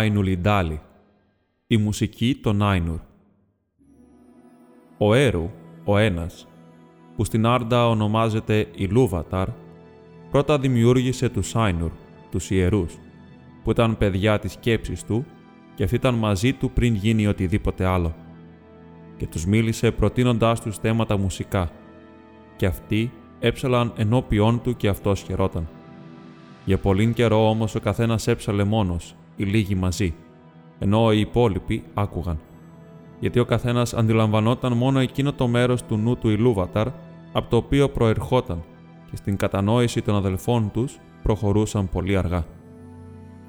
Τόλκιν Αϊνουλιντάλη. Η μουσική των Άινουρ. Ο Έρου, ο ένας, που στην Άρντα ονομάζεται Ιλούβαταρ, πρώτα δημιούργησε τους Άινουρ, τους ιερούς, που ήταν παιδιά της σκέψης του και αυτοί ήταν μαζί του πριν γίνει οτιδήποτε άλλο. Και τους μίλησε προτείνοντάς τους θέματα μουσικά, και αυτοί έψαλαν ενώπιόν του και αυτός χαιρόταν. Για πολύ καιρό όμως ο καθένας έψαλε μόνος οι λίγοι μαζί, ενώ οι υπόλοιποι άκουγαν. Γιατί ο καθένας αντιλαμβανόταν μόνο εκείνο το μέρος του νου του Ιλούβαταρ από το οποίο προερχόταν και στην κατανόηση των αδελφών τους προχωρούσαν πολύ αργά.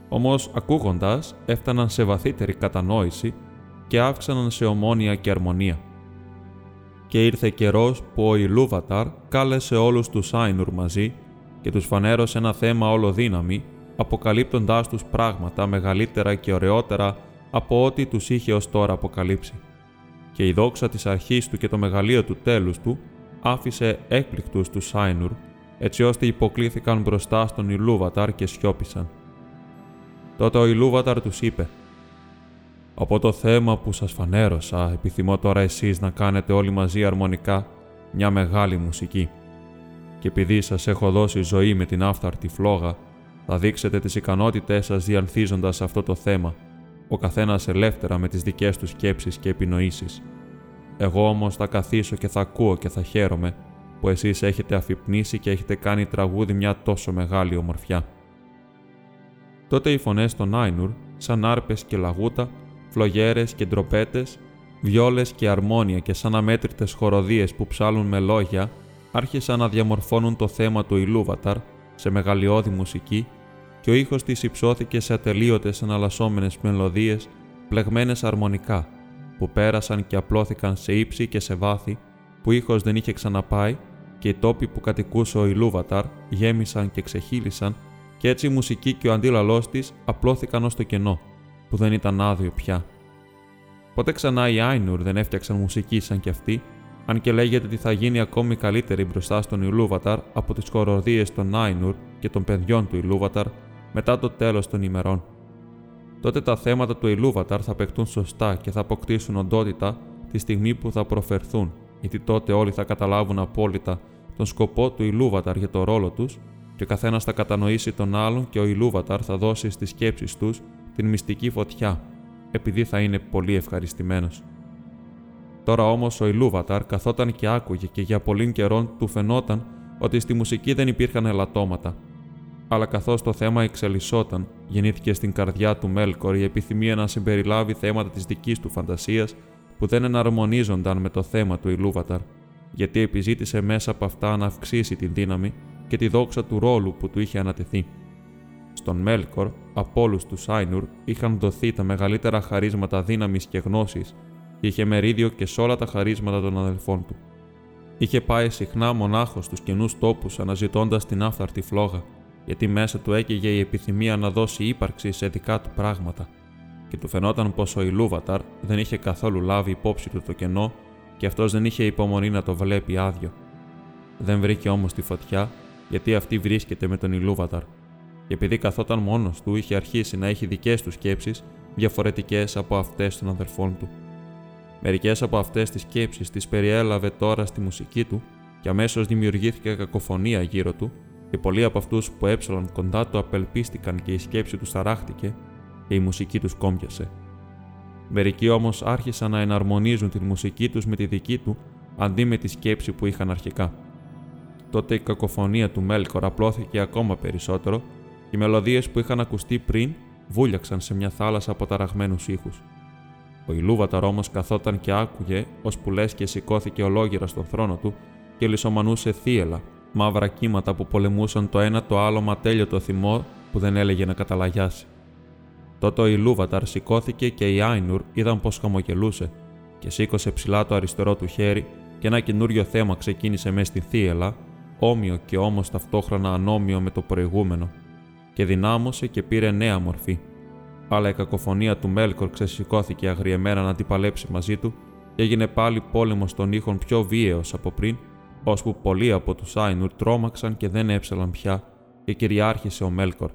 Όμως, ακούγοντας, έφταναν σε βαθύτερη κατανόηση και αύξαναν σε ομόνια και αρμονία. Και ήρθε καιρός που ο Ιλούβαταρ κάλεσε όλους τους Άινουρ μαζί και τους φανέρωσε ένα θέμα όλο δύναμη αποκαλύπτοντάς τους πράγματα μεγαλύτερα και ωραιότερα από ό,τι τους είχε ως τώρα αποκαλύψει. Και η δόξα της αρχής του και το μεγαλείο του τέλους του άφησε έκπληκτους τους Σάινουρ, έτσι ώστε υποκλήθηκαν μπροστά στον Ιλούβαταρ και σιώπησαν. Τότε ο Ιλούβαταρ τους είπε «Από το θέμα που σας φανέρωσα, επιθυμώ τώρα εσείς να κάνετε όλοι μαζί αρμονικά μια μεγάλη μουσική. Και επειδή σας έχω δώσει ζωή με την άφθαρτη φλόγα, θα δείξετε τις ικανότητές σας διανθίζοντας αυτό το θέμα, ο καθένας ελεύθερα με τις δικές του σκέψεις και επινοήσεις. Εγώ όμως θα καθίσω και θα ακούω και θα χαίρομαι, που εσείς έχετε αφυπνήσει και έχετε κάνει τραγούδι μια τόσο μεγάλη ομορφιά. Τότε οι φωνές των Άινουρ, σαν άρπες και λαγούτα, φλογέρες και ντροπέτες, βιόλες και αρμόνια και σαν αμέτρητες χοροδίες που ψάλουν με λόγια, άρχισαν να διαμορφώνουν το θέμα του Ιλούβαταρ σε μεγαλειώδη μουσική και ο ήχος της υψώθηκε σε ατελείωτες εναλλασσόμενες μελωδίες πλεγμένες αρμονικά, που πέρασαν και απλώθηκαν σε ύψη και σε βάθη που ήχος δεν είχε ξαναπάει και οι τόποι που κατοικούσε ο Ιλούβαταρ γέμισαν και ξεχύλισαν και έτσι η μουσική και ο αντίλαλός της απλώθηκαν ως το κενό, που δεν ήταν άδειο πια. Ποτέ ξανά οι Άινουρ δεν έφτιαξαν μουσική σαν κι αυτοί αν και λέγεται ότι θα γίνει ακόμη καλύτερη μπροστά στον Ιλούβαταρ από τις κοροδίες των Άινουρ και των παιδιών του Ιλούβαταρ μετά το τέλος των ημερών. Τότε τα θέματα του Ιλούβαταρ θα παιχτούν σωστά και θα αποκτήσουν οντότητα τη στιγμή που θα προφερθούν, γιατί τότε όλοι θα καταλάβουν απόλυτα τον σκοπό του Ιλούβαταρ για το ρόλο τους και ο καθένας θα κατανοήσει τον άλλον και ο Ιλούβαταρ θα δώσει στις σκέψεις τους την μυστική φωτιά, επειδή θα είναι πολύ ευχαριστημένος. Τώρα όμως ο Ιλούβαταρ καθόταν και άκουγε και για πολύ καιρό του φαινόταν ότι στη μουσική δεν υπήρχαν ελαττώματα. Αλλά καθώς το θέμα εξελισσόταν, γεννήθηκε στην καρδιά του Μέλκορ η επιθυμία να συμπεριλάβει θέματα της δικής του φαντασίας που δεν εναρμονίζονταν με το θέμα του Ιλούβαταρ, γιατί επιζήτησε μέσα από αυτά να αυξήσει την δύναμη και τη δόξα του ρόλου που του είχε ανατεθεί. Στον Μέλκορ, από όλους τους Σάινουρ, είχαν δοθεί τα μεγαλύτερα χαρίσματα δύναμης και γνώσης και είχε μερίδιο και σε όλα τα χαρίσματα των αδελφών του. Είχε πάει συχνά μονάχος στους καινού τόπους αναζητώντας την άφθαρτη φλόγα, γιατί μέσα του έκαιγε η επιθυμία να δώσει ύπαρξη σε δικά του πράγματα, και του φαινόταν πως ο Ιλούβαταρ δεν είχε καθόλου λάβει υπόψη του το κενό και αυτός δεν είχε υπομονή να το βλέπει άδειο. Δεν βρήκε όμως τη φωτιά, γιατί αυτή βρίσκεται με τον Ιλούβαταρ, και επειδή καθόταν μόνος του, είχε αρχίσει να έχει δικές του σκέψεις διαφορετικές από αυτές των αδελφών του. Μερικές από αυτές τις σκέψεις τις περιέλαβε τώρα στη μουσική του και αμέσως δημιουργήθηκε κακοφωνία γύρω του, και πολλοί από αυτούς που έψαλαν κοντά του απελπίστηκαν και η σκέψη τους ταράχτηκε και η μουσική τους κόμπιασε. Μερικοί όμως άρχισαν να εναρμονίζουν τη μουσική τους με τη δική του αντί με τη σκέψη που είχαν αρχικά. Τότε η κακοφωνία του Μέλκορ απλώθηκε ακόμα περισσότερο και οι μελωδίες που είχαν ακουστεί πριν βούλιαξαν σε μια θάλασσα από ταραγμένους ήχους. Ο Ιλούβαταρ όμως καθόταν και άκουγε, ώσπου λες και σηκώθηκε ολόγυρα στον θρόνο του και λισομανούσε θύελα, μαύρα κύματα που πολεμούσαν το ένα το άλλο ματέλιο το θυμό που δεν έλεγε να καταλαγιάσει. Τότε ο Ιλούβαταρ σηκώθηκε και η Άινουρ είδαν πως χαμογελούσε και σήκωσε ψηλά το αριστερό του χέρι και ένα καινούριο θέμα ξεκίνησε μέσα στη θύελα, όμοιο και όμως ταυτόχρονα ανώμιο με το προηγούμενο, και δυνάμωσε και πήρε νέα μορφή. Αλλά η κακοφωνία του Μέλκορ ξεσηκώθηκε αγριεμένα να αντιπαλέψει μαζί του και έγινε πάλι πόλεμο των ήχων πιο βίαιος από πριν, ώσπου πολλοί από τους Άινουρ τρόμαξαν και δεν έψαλαν πια και κυριάρχησε ο Μέλκορ.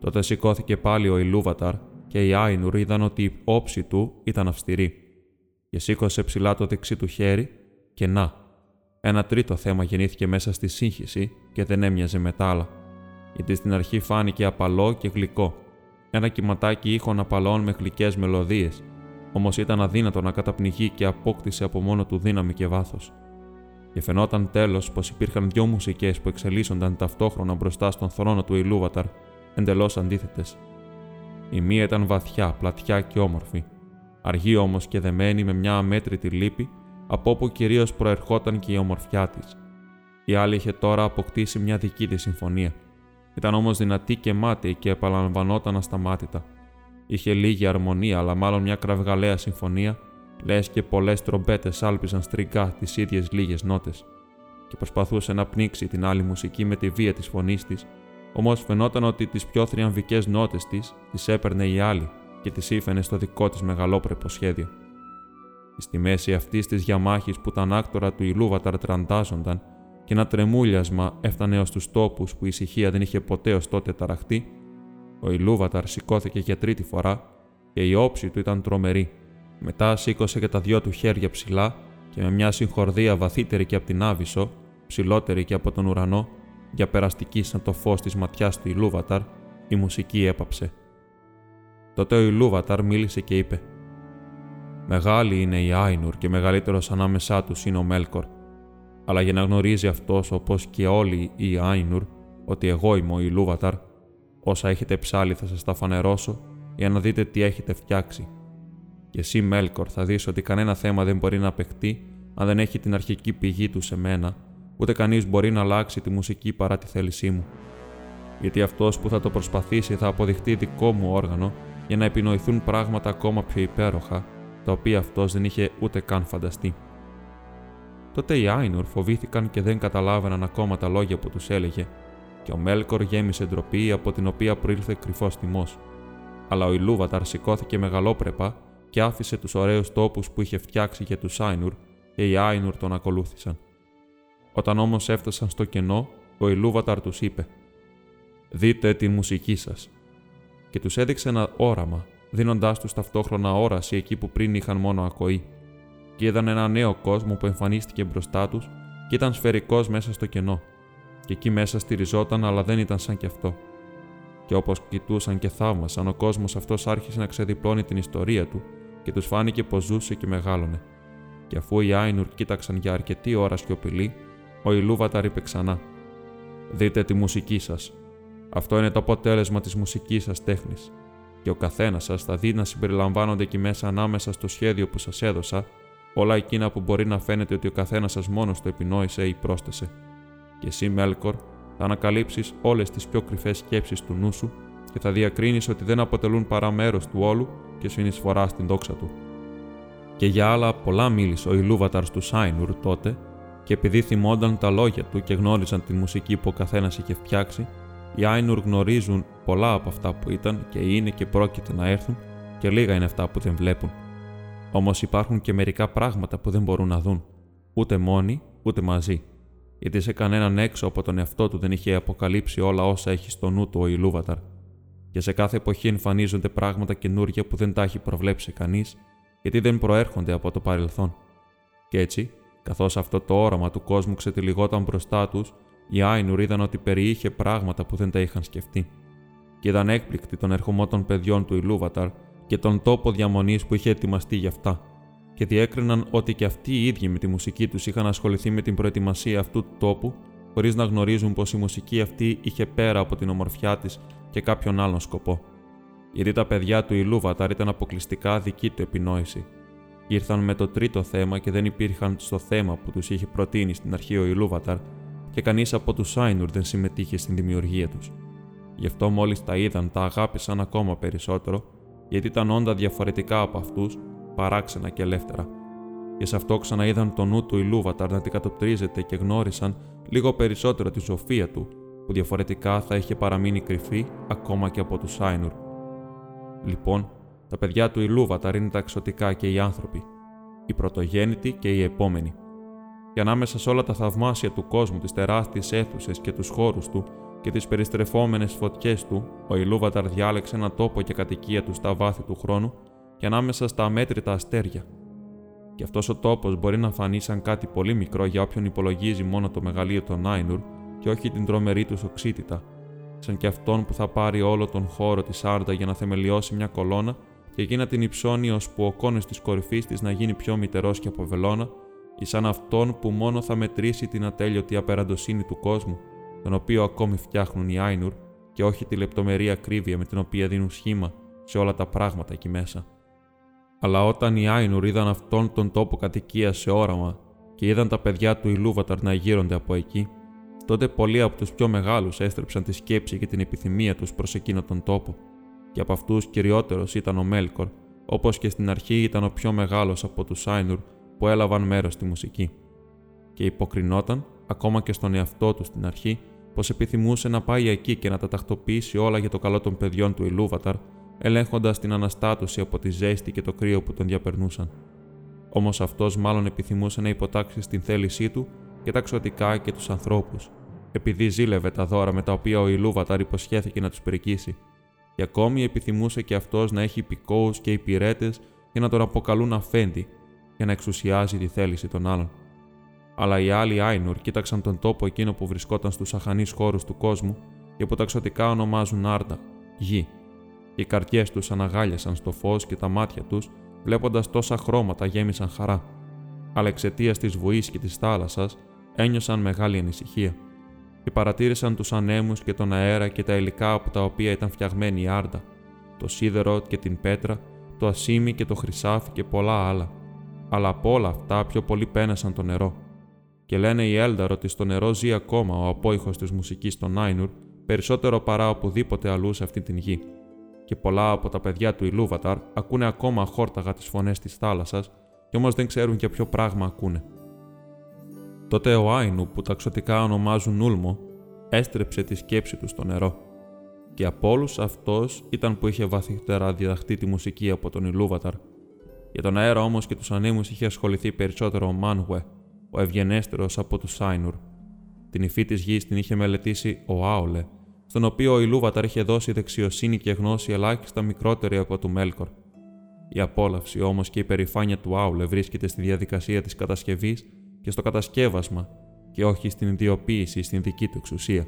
Τότε σηκώθηκε πάλι ο Ιλούβαταρ και οι Άινουρ είδαν ότι η όψη του ήταν αυστηρή. Και σήκωσε ψηλά το δεξί του χέρι και να. Ένα τρίτο θέμα γεννήθηκε μέσα στη σύγχυση και δεν έμοιαζε με τα άλλα. Γιατί στην αρχή φάνηκε απαλό και γλυκό. Ένα κυματάκι ήχων απαλών με γλυκές μελωδίες, όμως ήταν αδύνατο να καταπνιγεί και απόκτησε από μόνο του δύναμη και βάθος. Και φαινόταν τέλος πως υπήρχαν δυο μουσικές που εξελίσσονταν ταυτόχρονα μπροστά στον θρόνο του Ιλούβαταρ, εντελώς αντίθετες. Η μία ήταν βαθιά, πλατιά και όμορφη, αργή όμως και δεμένη με μια αμέτρητη λύπη, από όπου κυρίως προερχόταν και η ομορφιά της. Η άλλη είχε τώρα αποκτήσει μια δική της συμφωνία. Ήταν όμως δυνατή και μάταιη και επαναλαμβανόταν ασταμάτητα. Είχε λίγη αρμονία, αλλά μάλλον μια κραυγαλαία συμφωνία, λες και πολλές τρομπέτες άλπιζαν στριγκά τις ίδιες λίγες νότες. Και προσπαθούσε να πνίξει την άλλη μουσική με τη βία της φωνής της, όμως φαινόταν ότι τις πιο θριαμβικές νότες της τις έπαιρνε η άλλη και τις ήφαινε στο δικό της μεγαλόπρεπο σχέδιο. Στη μέση αυτής της διαμάχη που τα άκτορα του Ιλούβαταρ τραντάζονταν και ένα τρεμούλιασμα έφτανε ως τους τόπους που η ησυχία δεν είχε ποτέ ως τότε ταραχτεί, ο Ιλούβαταρ σηκώθηκε για τρίτη φορά και η όψη του ήταν τρομερή. Μετά σήκωσε και τα δυο του χέρια ψηλά και με μια συγχορδία βαθύτερη και από την Άβυσσο, ψηλότερη και από τον ουρανό, για περαστική σαν το φως της ματιάς του Ιλούβαταρ, η μουσική έπαψε. Τότε ο Ιλούβαταρ μίλησε και είπε: Μεγάλη είναι η Άινουρ και μεγαλύτερος ανάμεσά τους είναι ο Μέλκορ. Αλλά για να γνωρίζει αυτός όπως και όλοι οι Άινουρ ότι εγώ είμαι ο Ιλούβαταρ, όσα έχετε ψάλει θα σας τα φανερώσω για να δείτε τι έχετε φτιάξει. Και εσύ, Μέλκορ, θα δεις ότι κανένα θέμα δεν μπορεί να παιχτεί αν δεν έχει την αρχική πηγή του σε μένα, ούτε κανείς μπορεί να αλλάξει τη μουσική παρά τη θέλησή μου. Γιατί αυτός που θα το προσπαθήσει θα αποδειχτεί δικό μου όργανο για να επινοηθούν πράγματα ακόμα πιο υπέροχα, τα οποία αυτός δεν είχε ούτε καν φανταστεί. Τότε οι Άινουρ φοβήθηκαν και δεν καταλάβαιναν ακόμα τα λόγια που τους έλεγε, και ο Μέλκορ γέμισε ντροπή από την οποία προήλθε κρυφός τιμό. Αλλά ο Ιλούβαταρ σηκώθηκε μεγαλόπρεπα και άφησε τους ωραίους τόπους που είχε φτιάξει για τους Άινουρ και οι Άινουρ τον ακολούθησαν. Όταν όμως έφτασαν στο κενό, ο Ιλούβαταρ τους είπε: Δείτε τη μουσική σας. Και τους έδειξε ένα όραμα, δίνοντάς τους ταυτόχρονα όραση εκεί που πριν είχαν μόνο ακοή. Και είδαν ένα νέο κόσμο που εμφανίστηκε μπροστά τους και ήταν σφαιρικός μέσα στο κενό. Και εκεί μέσα στηριζόταν, αλλά δεν ήταν σαν κι αυτό. Και όπως κοιτούσαν και θαύμασαν, ο κόσμος αυτός άρχισε να ξεδιπλώνει την ιστορία του και τους φάνηκε πως ζούσε και μεγάλωνε. Και αφού οι Άινουρ κοίταξαν για αρκετή ώρα σιωπηλή, ο Ιλούβαταρ είπε ξανά: Δείτε τη μουσική σας. Αυτό είναι το αποτέλεσμα της μουσικής σας τέχνης. Και ο καθένας σας θα δει να συμπεριλαμβάνονται εκεί μέσα ανάμεσα στο σχέδιο που σας έδωσα όλα εκείνα που μπορεί να φαίνεται ότι ο καθένας σας μόνος το επινόησε ή πρόσθεσε. Και εσύ, Μέλκορ, θα ανακαλύψεις όλες τις πιο κρυφές σκέψεις του νου σου και θα διακρίνεις ότι δεν αποτελούν παρά μέρος του όλου και συνεισφορά στην δόξα του. Και για άλλα πολλά μίλησε ο Ιλούβαταρ του Σάινουρ τότε, και επειδή θυμόνταν τα λόγια του και γνώριζαν τη μουσική που ο καθένας είχε φτιάξει, οι Άινουρ γνωρίζουν πολλά από αυτά που ήταν και είναι και πρόκειται να έρθουν, και λίγα είναι αυτά που δεν βλέπουν. Όμως υπάρχουν και μερικά πράγματα που δεν μπορούν να δουν, ούτε μόνοι ούτε μαζί, γιατί σε κανέναν έξω από τον εαυτό του δεν είχε αποκαλύψει όλα όσα έχει στο νου του ο Ιλούβαταρ. Και σε κάθε εποχή εμφανίζονται πράγματα καινούργια που δεν τα έχει προβλέψει κανείς, γιατί δεν προέρχονται από το παρελθόν. Και έτσι, καθώς αυτό το όραμα του κόσμου ξετυλιγόταν μπροστά τους, οι Άινουρ είδαν ότι περιείχε πράγματα που δεν τα είχαν σκεφτεί. Και είδαν έκπληκτοι τον ερχομό των παιδιών του Ιλούβαταρ και τον τόπο διαμονής που είχε ετοιμαστεί γι' αυτά. Και διέκριναν ότι και αυτοί οι ίδιοι με τη μουσική τους είχαν ασχοληθεί με την προετοιμασία αυτού του τόπου, χωρίς να γνωρίζουν πως η μουσική αυτή είχε πέρα από την ομορφιά της και κάποιον άλλον σκοπό. Γιατί τα παιδιά του Ιλούβαταρ ήταν αποκλειστικά δική του επινόηση. Ήρθαν με το τρίτο θέμα και δεν υπήρχαν στο θέμα που τους είχε προτείνει στην αρχή ο Ιλούβαταρ, και κανείς από τους Σάινουρ δεν συμμετείχε στην δημιουργία τους. Γι' αυτό μόλις τα είδαν, τα αγάπησαν ακόμα περισσότερο, γιατί ήταν όντα διαφορετικά από αυτούς, παράξενα και ελεύθερα. Και σε αυτό ξαναείδαν το νου του Ηλούβαταρ να αντικατοπτρίζεται και γνώρισαν λίγο περισσότερο τη σοφία του, που διαφορετικά θα είχε παραμείνει κρυφή ακόμα και από τους Σάινουρ. Λοιπόν, τα παιδιά του Ηλούβαταρ είναι τα εξωτικά και οι άνθρωποι, οι πρωτογέννητοι και οι επόμενοι. Και ανάμεσα σε όλα τα θαυμάσια του κόσμου, τις τεράστιες αίθουσες και τους χώρους του και τις περιστρεφόμενες φωτιές του, ο Ηλούβαταρ διάλεξε ένα τόπο και κατοικία του στα βάθη του χρόνου και ανάμεσα στα αμέτρητα αστέρια. Και αυτός ο τόπος μπορεί να φανεί σαν κάτι πολύ μικρό για όποιον υπολογίζει μόνο το μεγαλείο των Άινουρ και όχι την τρομερή τους οξύτητα, σαν και αυτόν που θα πάρει όλο τον χώρο της Άρντα για να θεμελιώσει μια κολόνα και εκεί να την υψώνει ώσπου ο κόνο της κορυφής της να γίνει πιο μητερός και από βελόνα, ή σαν αυτόν που μόνο θα μετρήσει την ατέλειωτη απεραντοσύνη του κόσμου, τον οποίο ακόμη φτιάχνουν οι Άινουρ, και όχι τη λεπτομερή ακρίβεια με την οποία δίνουν σχήμα σε όλα τα πράγματα εκεί μέσα. Αλλά όταν οι Άινουρ είδαν αυτόν τον τόπο κατοικία σε όραμα και είδαν τα παιδιά του Ηλούβαταρ να γύρονται από εκεί, τότε πολλοί από τους πιο μεγάλους έστρεψαν τη σκέψη και την επιθυμία τους προς εκείνο τον τόπο, και από αυτούς κυριότερος ήταν ο Μέλκορ, όπως και στην αρχή ήταν ο πιο μεγάλος από τους Άινουρ που έλαβαν μέρος στη μουσική. Και υποκρινόταν, ακόμα και στον εαυτό τους στην αρχή, πως επιθυμούσε να πάει εκεί και να τα τακτοποιήσει όλα για το καλό των παιδιών του Ηλούβαταρ, ελέγχοντας την αναστάτωση από τη ζέστη και το κρύο που τον διαπερνούσαν. Όμως αυτός μάλλον επιθυμούσε να υποτάξει στην θέλησή του και τα ξωτικά και τους ανθρώπους, επειδή ζήλευε τα δώρα με τα οποία ο Ηλούβαταρ υποσχέθηκε να τους περικήσει, και ακόμη επιθυμούσε και αυτός να έχει υπηκόους και υπηρέτες για να τον αποκαλούν αφέντη, για να εξουσιάζει τη θέληση των άλλων. Αλλά οι άλλοι Άινουρ κοίταξαν τον τόπο εκείνο που βρισκόταν στους αχανείς χώρους του κόσμου και που τα ξωτικά ονομάζουν Άρντα, γη. Οι καρδιέ τους αναγάλιασαν στο φως και τα μάτια τους, βλέποντας τόσα χρώματα, γέμισαν χαρά. Αλλά εξαιτίας της βουή και της θάλασσας, ένιωσαν μεγάλη ανησυχία και παρατήρησαν τους ανέμους και τον αέρα και τα υλικά από τα οποία ήταν φτιαγμένη η Άρντα, το σίδερο και την πέτρα, το ασίμι και το χρυσάφι και πολλά άλλα. Αλλά από όλα αυτά πιο πολύ πένασαν το νερό. Και λένε οι Έλνταρ ότι στο νερό ζει ακόμα ο απόϊχος της μουσικής των Άινουρ περισσότερο παρά οπουδήποτε αλλού σε αυτή την γη. Και πολλά από τα παιδιά του Ηλούβαταρ ακούνε ακόμα αχόρταγα τις φωνές της θάλασσας, και όμως δεν ξέρουν για ποιο πράγμα ακούνε. Τότε ο Άινου, που τα ξωτικά ονομάζουν Ούλμο, έστρεψε τη σκέψη του στο νερό. Και από όλους αυτός ήταν που είχε βαθύτερα διδαχτεί τη μουσική από τον Ηλούβαταρ. Για τον αέρα όμως και τους ανέμου είχε ασχοληθεί περισσότερο ο Μάνουε, ο ευγενέστερος από τους Σάινουρ. Την υφή της γης την είχε μελετήσει ο Άολε, στον οποίο ο Ηλούβαταρ είχε δώσει δεξιοσύνη και γνώση ελάχιστα μικρότερη από του Μέλκορ. Η απόλαυση όμως και η περηφάνεια του Άουλε βρίσκεται στη διαδικασία της κατασκευής και στο κατασκεύασμα και όχι στην ιδιοποίηση στην δική του εξουσία.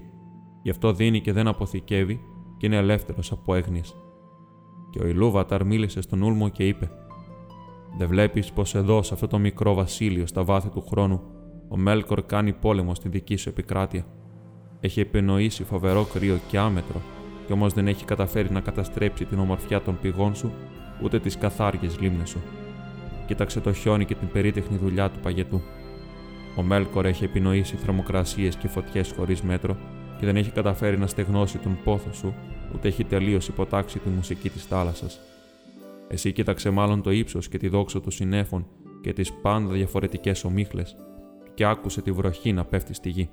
Γι' αυτό δίνει και δεν αποθηκεύει και είναι ελεύθερος από έγνοιες. Και ο Ηλούβαταρ μίλησε στον Ούλμο και είπε: Δεν βλέπεις πως εδώ, σε αυτό το μικρό βασίλειο στα βάθη του χρόνου, ο Μέλκορ κάνει πόλεμο στη δική σου επικράτεια. Έχει επινοήσει φοβερό κρύο και άμετρο, και όμως δεν έχει καταφέρει να καταστρέψει την ομορφιά των πηγών σου, ούτε τις καθάριε λίμνες σου. Κοίταξε το χιόνι και την περίτεχνη δουλειά του παγετού. Ο Μέλκορ έχει επινοήσει θερμοκρασίες και φωτιές χωρίς μέτρο και δεν έχει καταφέρει να στεγνώσει τον πόθο σου, ούτε έχει τελείως υποτάξει τη μουσική της θάλασσας. Εσύ κοίταξε μάλλον το ύψος και τη δόξα του συνέφων και τις πάντα διαφορετικές ομίχλες, και άκουσε τη βροχή να πέφτει στη γη.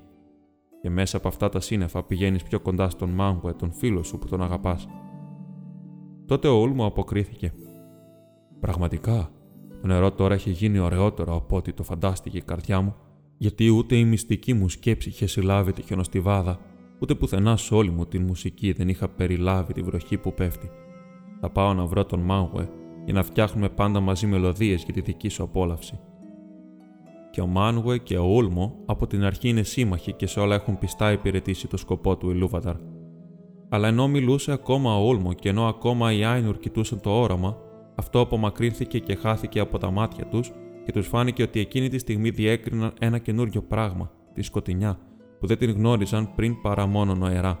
Και μέσα από αυτά τα σύννεφα πηγαίνεις πιο κοντά στον Μάγκουε, τον φίλο σου που τον αγαπάς. Τότε ο Ούλμο αποκρίθηκε. Πραγματικά, το νερό τώρα έχει γίνει ωραιότερο από ό,τι το φαντάστηκε η καρδιά μου γιατί ούτε η μυστική μου σκέψη είχε συλλάβει τη χιονοστιβάδα, ούτε πουθενά σε όλη μου την μουσική δεν είχα περιλάβει τη βροχή που πέφτει. Θα πάω να βρω τον Μάουε για να φτιάχνουμε πάντα μαζί μελωδίες για τη δική σου απόλαυση. Και ο Μάνουε και ο Ούλμο από την αρχή είναι σύμμαχοι και σε όλα έχουν πιστά υπηρετήσει το σκοπό του Ηλούβαταρ. Αλλά ενώ μιλούσε ακόμα ο Ούλμο και ενώ ακόμα οι Άινουρ κοιτούσαν το όραμα, αυτό απομακρύνθηκε και χάθηκε από τα μάτια τους και τους φάνηκε ότι εκείνη τη στιγμή διέκριναν ένα καινούριο πράγμα, τη σκοτεινιά, που δεν την γνώριζαν πριν παρά μόνο νοερά.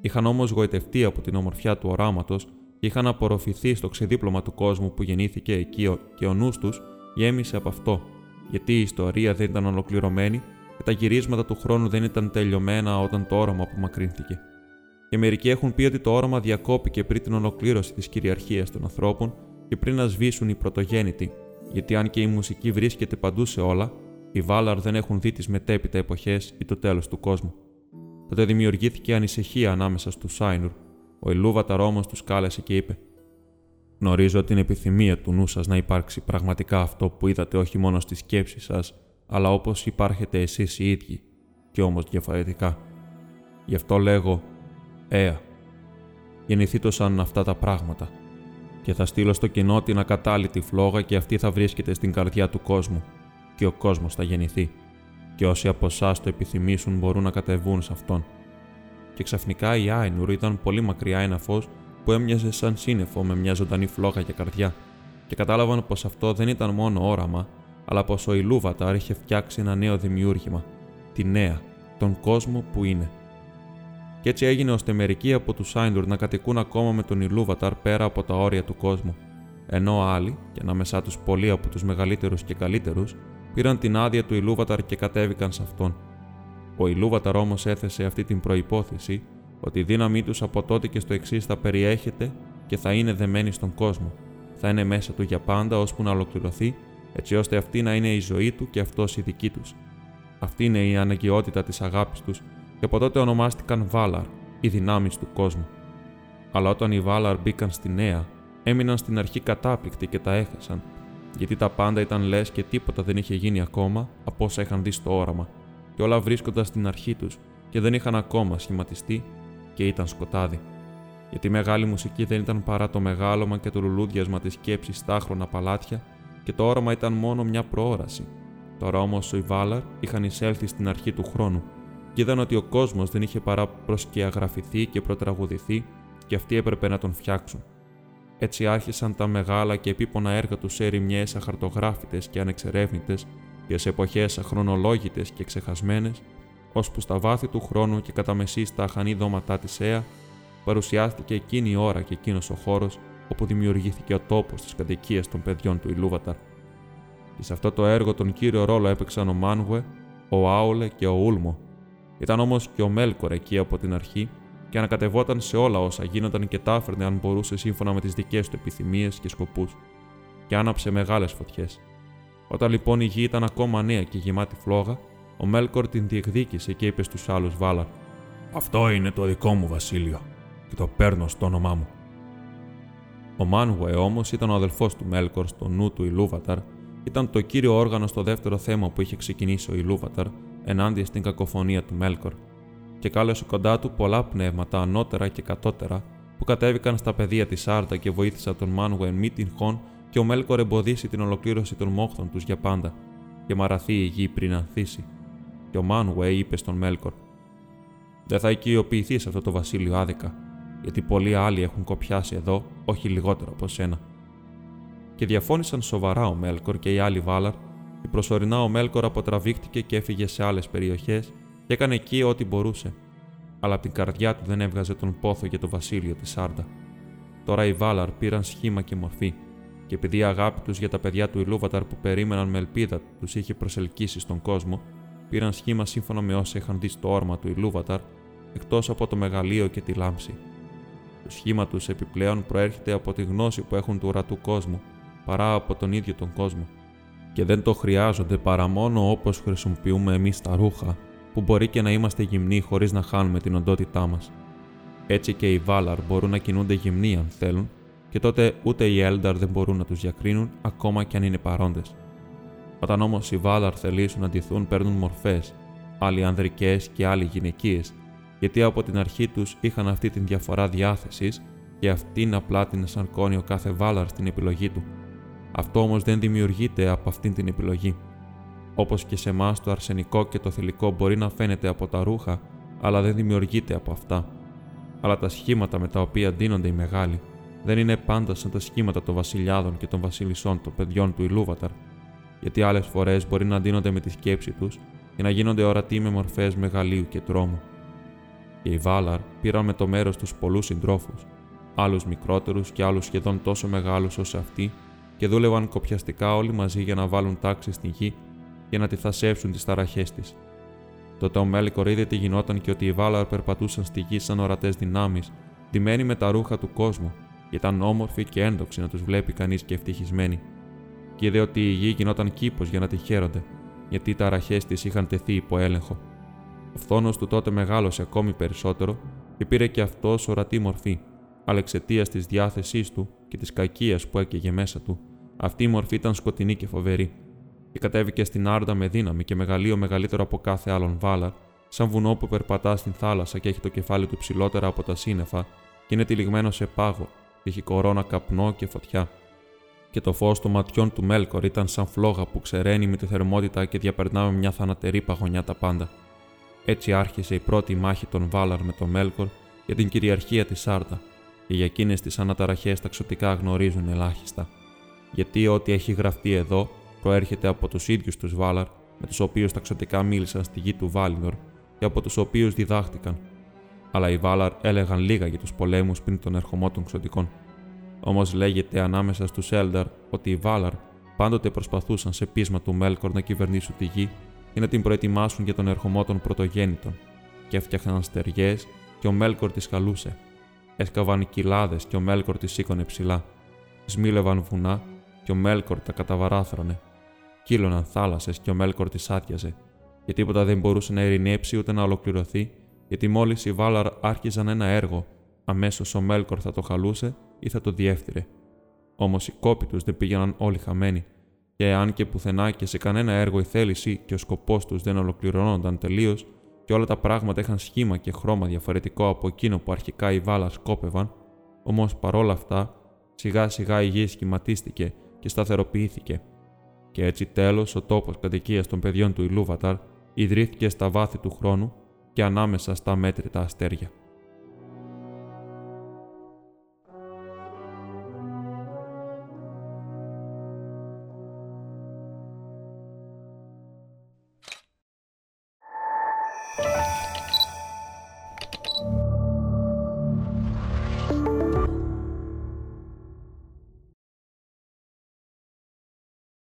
Είχαν όμως γοητευτεί από την ομορφιά του οράματος και είχαν απορροφηθεί στο ξεδίπλωμα του κόσμου που γεννήθηκε εκεί και ο νους τους γέμισε από αυτό, γιατί η ιστορία δεν ήταν ολοκληρωμένη και τα γυρίσματα του χρόνου δεν ήταν τελειωμένα όταν το όραμα απομακρύνθηκε. Και μερικοί έχουν πει ότι το όραμα διακόπηκε πριν την ολοκλήρωση της κυριαρχίας των ανθρώπων και πριν να σβήσουν οι πρωτογέννητοι, γιατί αν και η μουσική βρίσκεται παντού σε όλα, οι Βάλαρ δεν έχουν δει τις μετέπειτα εποχές ή το τέλος του κόσμου. Τότε δημιουργήθηκε ανησυχία ανάμεσα στους Σάινουρ. Ο Ηλούβαταρ όμω τους κάλεσε και είπε: Γνωρίζω την επιθυμία του νου σας να υπάρξει πραγματικά αυτό που είδατε όχι μόνο στη σκέψη σας, αλλά όπως υπάρχετε εσείς οι ίδιοι, και όμως διαφορετικά. Γι' αυτό λέγω: Έα, γεννηθείτε σαν αυτά τα πράγματα, και θα στείλω στο κοινό την ακατάλητη φλόγα και αυτή θα βρίσκεται στην καρδιά του κόσμου, και ο κόσμος θα γεννηθεί, και όσοι από εσάς το επιθυμήσουν μπορούν να κατεβούν σε αυτόν. Και ξαφνικά η Άινουρ ήταν πολύ μακριά ένα φως που έμοιαζε σαν σύννεφο με μια ζωντανή φλόγα και καρδιά, και κατάλαβαν πως αυτό δεν ήταν μόνο όραμα, αλλά πως ο Ηλούβαταρ είχε φτιάξει ένα νέο δημιούργημα, τη νέα, τον κόσμο που είναι. Και έτσι έγινε ώστε μερικοί από τους Σάιντουρ να κατοικούν ακόμα με τον Ηλούβαταρ πέρα από τα όρια του κόσμου, ενώ άλλοι, και ανάμεσά τους πολλοί από τους μεγαλύτερους και καλύτερους, πήραν την άδεια του Ηλούβαταρ και κατέβηκαν σε αυτόν. Ο Ηλούβαταρ όμω έθεσε αυτή την προπόθεση ότι η δύναμή τους από τότε και στο εξής θα περιέχεται και θα είναι δεμένη στον κόσμο. Θα είναι μέσα του για πάντα ώσπου να ολοκληρωθεί, έτσι ώστε αυτή να είναι η ζωή του και αυτός η δική τους. Αυτή είναι η αναγκαιότητα της αγάπης τους, και από τότε ονομάστηκαν Βάλαρ, οι δυνάμεις του κόσμου. Αλλά όταν οι Βάλαρ μπήκαν στη νέα, έμειναν στην αρχή κατάπληκτοι και τα έχασαν, γιατί τα πάντα ήταν λες και τίποτα δεν είχε γίνει ακόμα από όσα είχαν δει στο όραμα, και όλα βρίσκονταν στην αρχή τους και δεν είχαν ακόμα σχηματιστεί και ήταν σκοτάδι. Γιατί η μεγάλη μουσική δεν ήταν παρά το μεγάλωμα και το λουλούδιασμα της σκέψης στα άχρονα παλάτια και το όραμα ήταν μόνο μια προόραση. Τώρα όμως οι Βάλαρ είχαν εισέλθει στην αρχή του χρόνου και είδαν ότι ο κόσμος δεν είχε παρά προσκιαγραφηθεί και προτραγουδηθεί και αυτοί έπρεπε να τον φτιάξουν. Έτσι άρχισαν τα μεγάλα και επίπονα έργα τους σε ερημιέ αχαρτογράφητες και ανεξερεύνητες και σε εποχές αχρονολόγητες και ξεχασμένες, ώσπου στα βάθη του χρόνου και κατά μεσή στα αχανή δώματά της Αία, παρουσιάστηκε εκείνη η ώρα και εκείνος ο χώρος όπου δημιουργήθηκε ο τόπος της κατοικίας των παιδιών του Ιλούβαταρ. Και σε αυτό το έργο τον κύριο ρόλο έπαιξαν ο Μάνγουε, ο Άουλε και ο Ούλμο. Ήταν όμως και ο Μέλκορ εκεί από την αρχή και ανακατευόταν σε όλα όσα γίνονταν και τα αν μπορούσε σύμφωνα με τις δικές του επιθυμίες και σκοπούς, και άναψε μεγάλες φωτιές. Όταν λοιπόν η γη ήταν ακόμα νέα και γεμάτη φλόγα, ο Μέλκορ την διεκδίκησε και είπε στους άλλους Βάλαρ: Αυτό είναι το δικό μου βασίλειο, και το παίρνω στο όνομά μου. Ο Μάνουε όμως ήταν ο αδελφός του Μέλκορ στο νου του Ιλούβαταρ, ήταν το κύριο όργανο στο δεύτερο θέμα που είχε ξεκινήσει ο Ιλούβαταρ ενάντια στην κακοφωνία του Μέλκορ και κάλεσε κοντά του πολλά πνεύματα ανώτερα και κατώτερα που κατέβηκαν στα πεδία της Άρτα και βοήθησαν τον Μάνουε μη την χών και ο Μέλκορ εμποδίσει την ολοκλήρωση των μόχθων τους για πάντα και μαραθεί η γη πριν ανθίσει. Και ο Μάνουε είπε στον Μέλκορ: Δεν θα οικειοποιηθείς αυτό το βασίλειο άδικα, γιατί πολλοί άλλοι έχουν κοπιάσει εδώ, όχι λιγότερο από σένα. Και διαφώνησαν σοβαρά ο Μέλκορ και οι άλλοι Βάλαρ, και προσωρινά ο Μέλκορ αποτραβήχτηκε και έφυγε σε άλλες περιοχές και έκανε εκεί ό,τι μπορούσε, αλλά από την καρδιά του δεν έβγαζε τον πόθο για το βασίλειο της Σάρντα. Τώρα οι Βάλαρ πήραν σχήμα και μορφή, και επειδή η αγάπη τους για τα παιδιά του Ιλούβαταρ που περίμεναν με ελπίδα τους είχε προσελκύσει στον κόσμο, πήραν σχήμα σύμφωνα με όσα είχαν δει στο όρμα του Ιλούβαταρ, εκτός από το μεγαλείο και τη λάμψη. Το σχήμα τους επιπλέον προέρχεται από τη γνώση που έχουν του ορατού κόσμου, παρά από τον ίδιο τον κόσμο, και δεν το χρειάζονται παρά μόνο όπως χρησιμοποιούμε εμείς τα ρούχα που μπορεί και να είμαστε γυμνοί χωρίς να χάνουμε την οντότητά μας. Έτσι και οι Βάλαρ μπορούν να κινούνται γυμνοί αν θέλουν, και τότε ούτε οι Έλνταρ δεν μπορούν να τους διακρίνουν ακόμα και αν είναι παρόντες. Όταν όμως οι Βάλαρ θελήσουν να ντυθούν, παίρνουν μορφές, άλλοι ανδρικές και άλλοι γυναικείες, γιατί από την αρχή τους είχαν αυτή την διαφορά διάθεσης και αυτήν απλά την σαρκώνει ο κάθε Βάλαρ στην επιλογή του. Αυτό όμως δεν δημιουργείται από αυτήν την επιλογή. Όπως και σε εμάς το αρσενικό και το θηλυκό μπορεί να φαίνεται από τα ρούχα, αλλά δεν δημιουργείται από αυτά. Αλλά τα σχήματα με τα οποία ντύνονται οι μεγάλοι δεν είναι πάντα σαν τα σχήματα των βασιλιάδων και των βασιλισσών των παιδιών του Ιλούβαταρ, γιατί άλλες φορές μπορεί να ντύνονται με τη σκέψη τους και να γίνονται ορατοί με μορφές μεγαλείου και τρόμου. Και οι Βάλαρ πήραν με το μέρος τους πολλούς συντρόφους, άλλους μικρότερους και άλλους σχεδόν τόσο μεγάλους όσο αυτοί, και δούλευαν κοπιαστικά όλοι μαζί για να βάλουν τάξη στη γη για να τη θασέψουν τις ταραχές της. Τότε ο Μέλκορ είδε τι γινόταν και ότι οι Βάλαρ περπατούσαν στη γη σαν ορατές δυνάμεις, ντυμένοι με τα ρούχα του κόσμου, και ήταν όμορφοι και ένδοξοι να τους βλέπει κανείς και ευτυχισμένοι. Και είδε ότι η γη γινόταν κήπος για να τη χαίρονται, γιατί οι ταραχέ της είχαν τεθεί υπό έλεγχο. Ο φθόνος του τότε μεγάλωσε ακόμη περισσότερο και πήρε και αυτός ορατή μορφή, αλλά εξαιτίας της διάθεσής του και της κακίας που έκαιγε μέσα του, αυτή η μορφή ήταν σκοτεινή και φοβερή. Και κατέβηκε στην Άρντα με δύναμη και μεγαλείο μεγαλύτερο από κάθε άλλον βάλαρ, σαν βουνό που περπατά στην θάλασσα και έχει το κεφάλι του ψηλότερα από τα σύννεφα και είναι τυλιγμένο σε πάγο και έχει κορώνα καπνό και φωτιά. Και το φως των ματιών του Μέλκορ ήταν σαν φλόγα που ξεραίνει με τη θερμότητα και διαπερνά με μια θανατερή παγωνιά τα πάντα. Έτσι άρχισε η πρώτη μάχη των Βάλαρ με τον Μέλκορ για την κυριαρχία της Άρτα, και για εκείνες τις αναταραχές τα ξωτικά γνωρίζουν ελάχιστα. Γιατί ό,τι έχει γραφτεί εδώ προέρχεται από τους ίδιους τους Βάλαρ, με τους οποίους τα ξωτικά μίλησαν στη γη του Βάλινορ και από τους οποίους διδάχτηκαν. Αλλά οι Βάλαρ έλεγαν λίγα για τους πολέμους πριν τον ερχομό των ξωτικών. Όμως λέγεται ανάμεσα στους Έλνταρ ότι οι Βάλαρ πάντοτε προσπαθούσαν σε πείσμα του Μέλκορ να κυβερνήσουν τη γη ή να την προετοιμάσουν για τον ερχομό των πρωτογέννητων, και έφτιαχναν στεριές και ο Μέλκορ τις καλούσε. Έσκαβαν κοιλάδες και ο Μέλκορ τις σήκωνε ψηλά. Σμίλευαν βουνά και ο Μέλκορ τα καταβαράθρωνε. Κύλωναν θάλασσες και ο Μέλκορ τις άδειαζε. Και τίποτα δεν μπορούσε να ειρηνέψει ούτε να ολοκληρωθεί, γιατί μόλις οι Βάλαρ άρχιζαν ένα έργο, αμέσως ο Μέλκορ θα το χαλούσε ή θα το διέφθυρε. Όμως οι κόποι τους δεν πήγαιναν όλοι χαμένοι, και αν και πουθενά και σε κανένα έργο η θέληση και ο σκοπός τους δεν ολοκληρώνονταν τελείως, και όλα τα πράγματα είχαν σχήμα και χρώμα διαφορετικό από εκείνο που αρχικά οι Βάλα σκόπευαν, όμως παρόλα αυτά, σιγά σιγά η γη σχηματίστηκε και σταθεροποιήθηκε. Και έτσι τέλος ο τόπος κατοικίας των παιδιών του Ιλούβαταρ ιδρύθηκε στα βάθη του χρόνου και ανάμεσα στα μέτρητα αστέρια.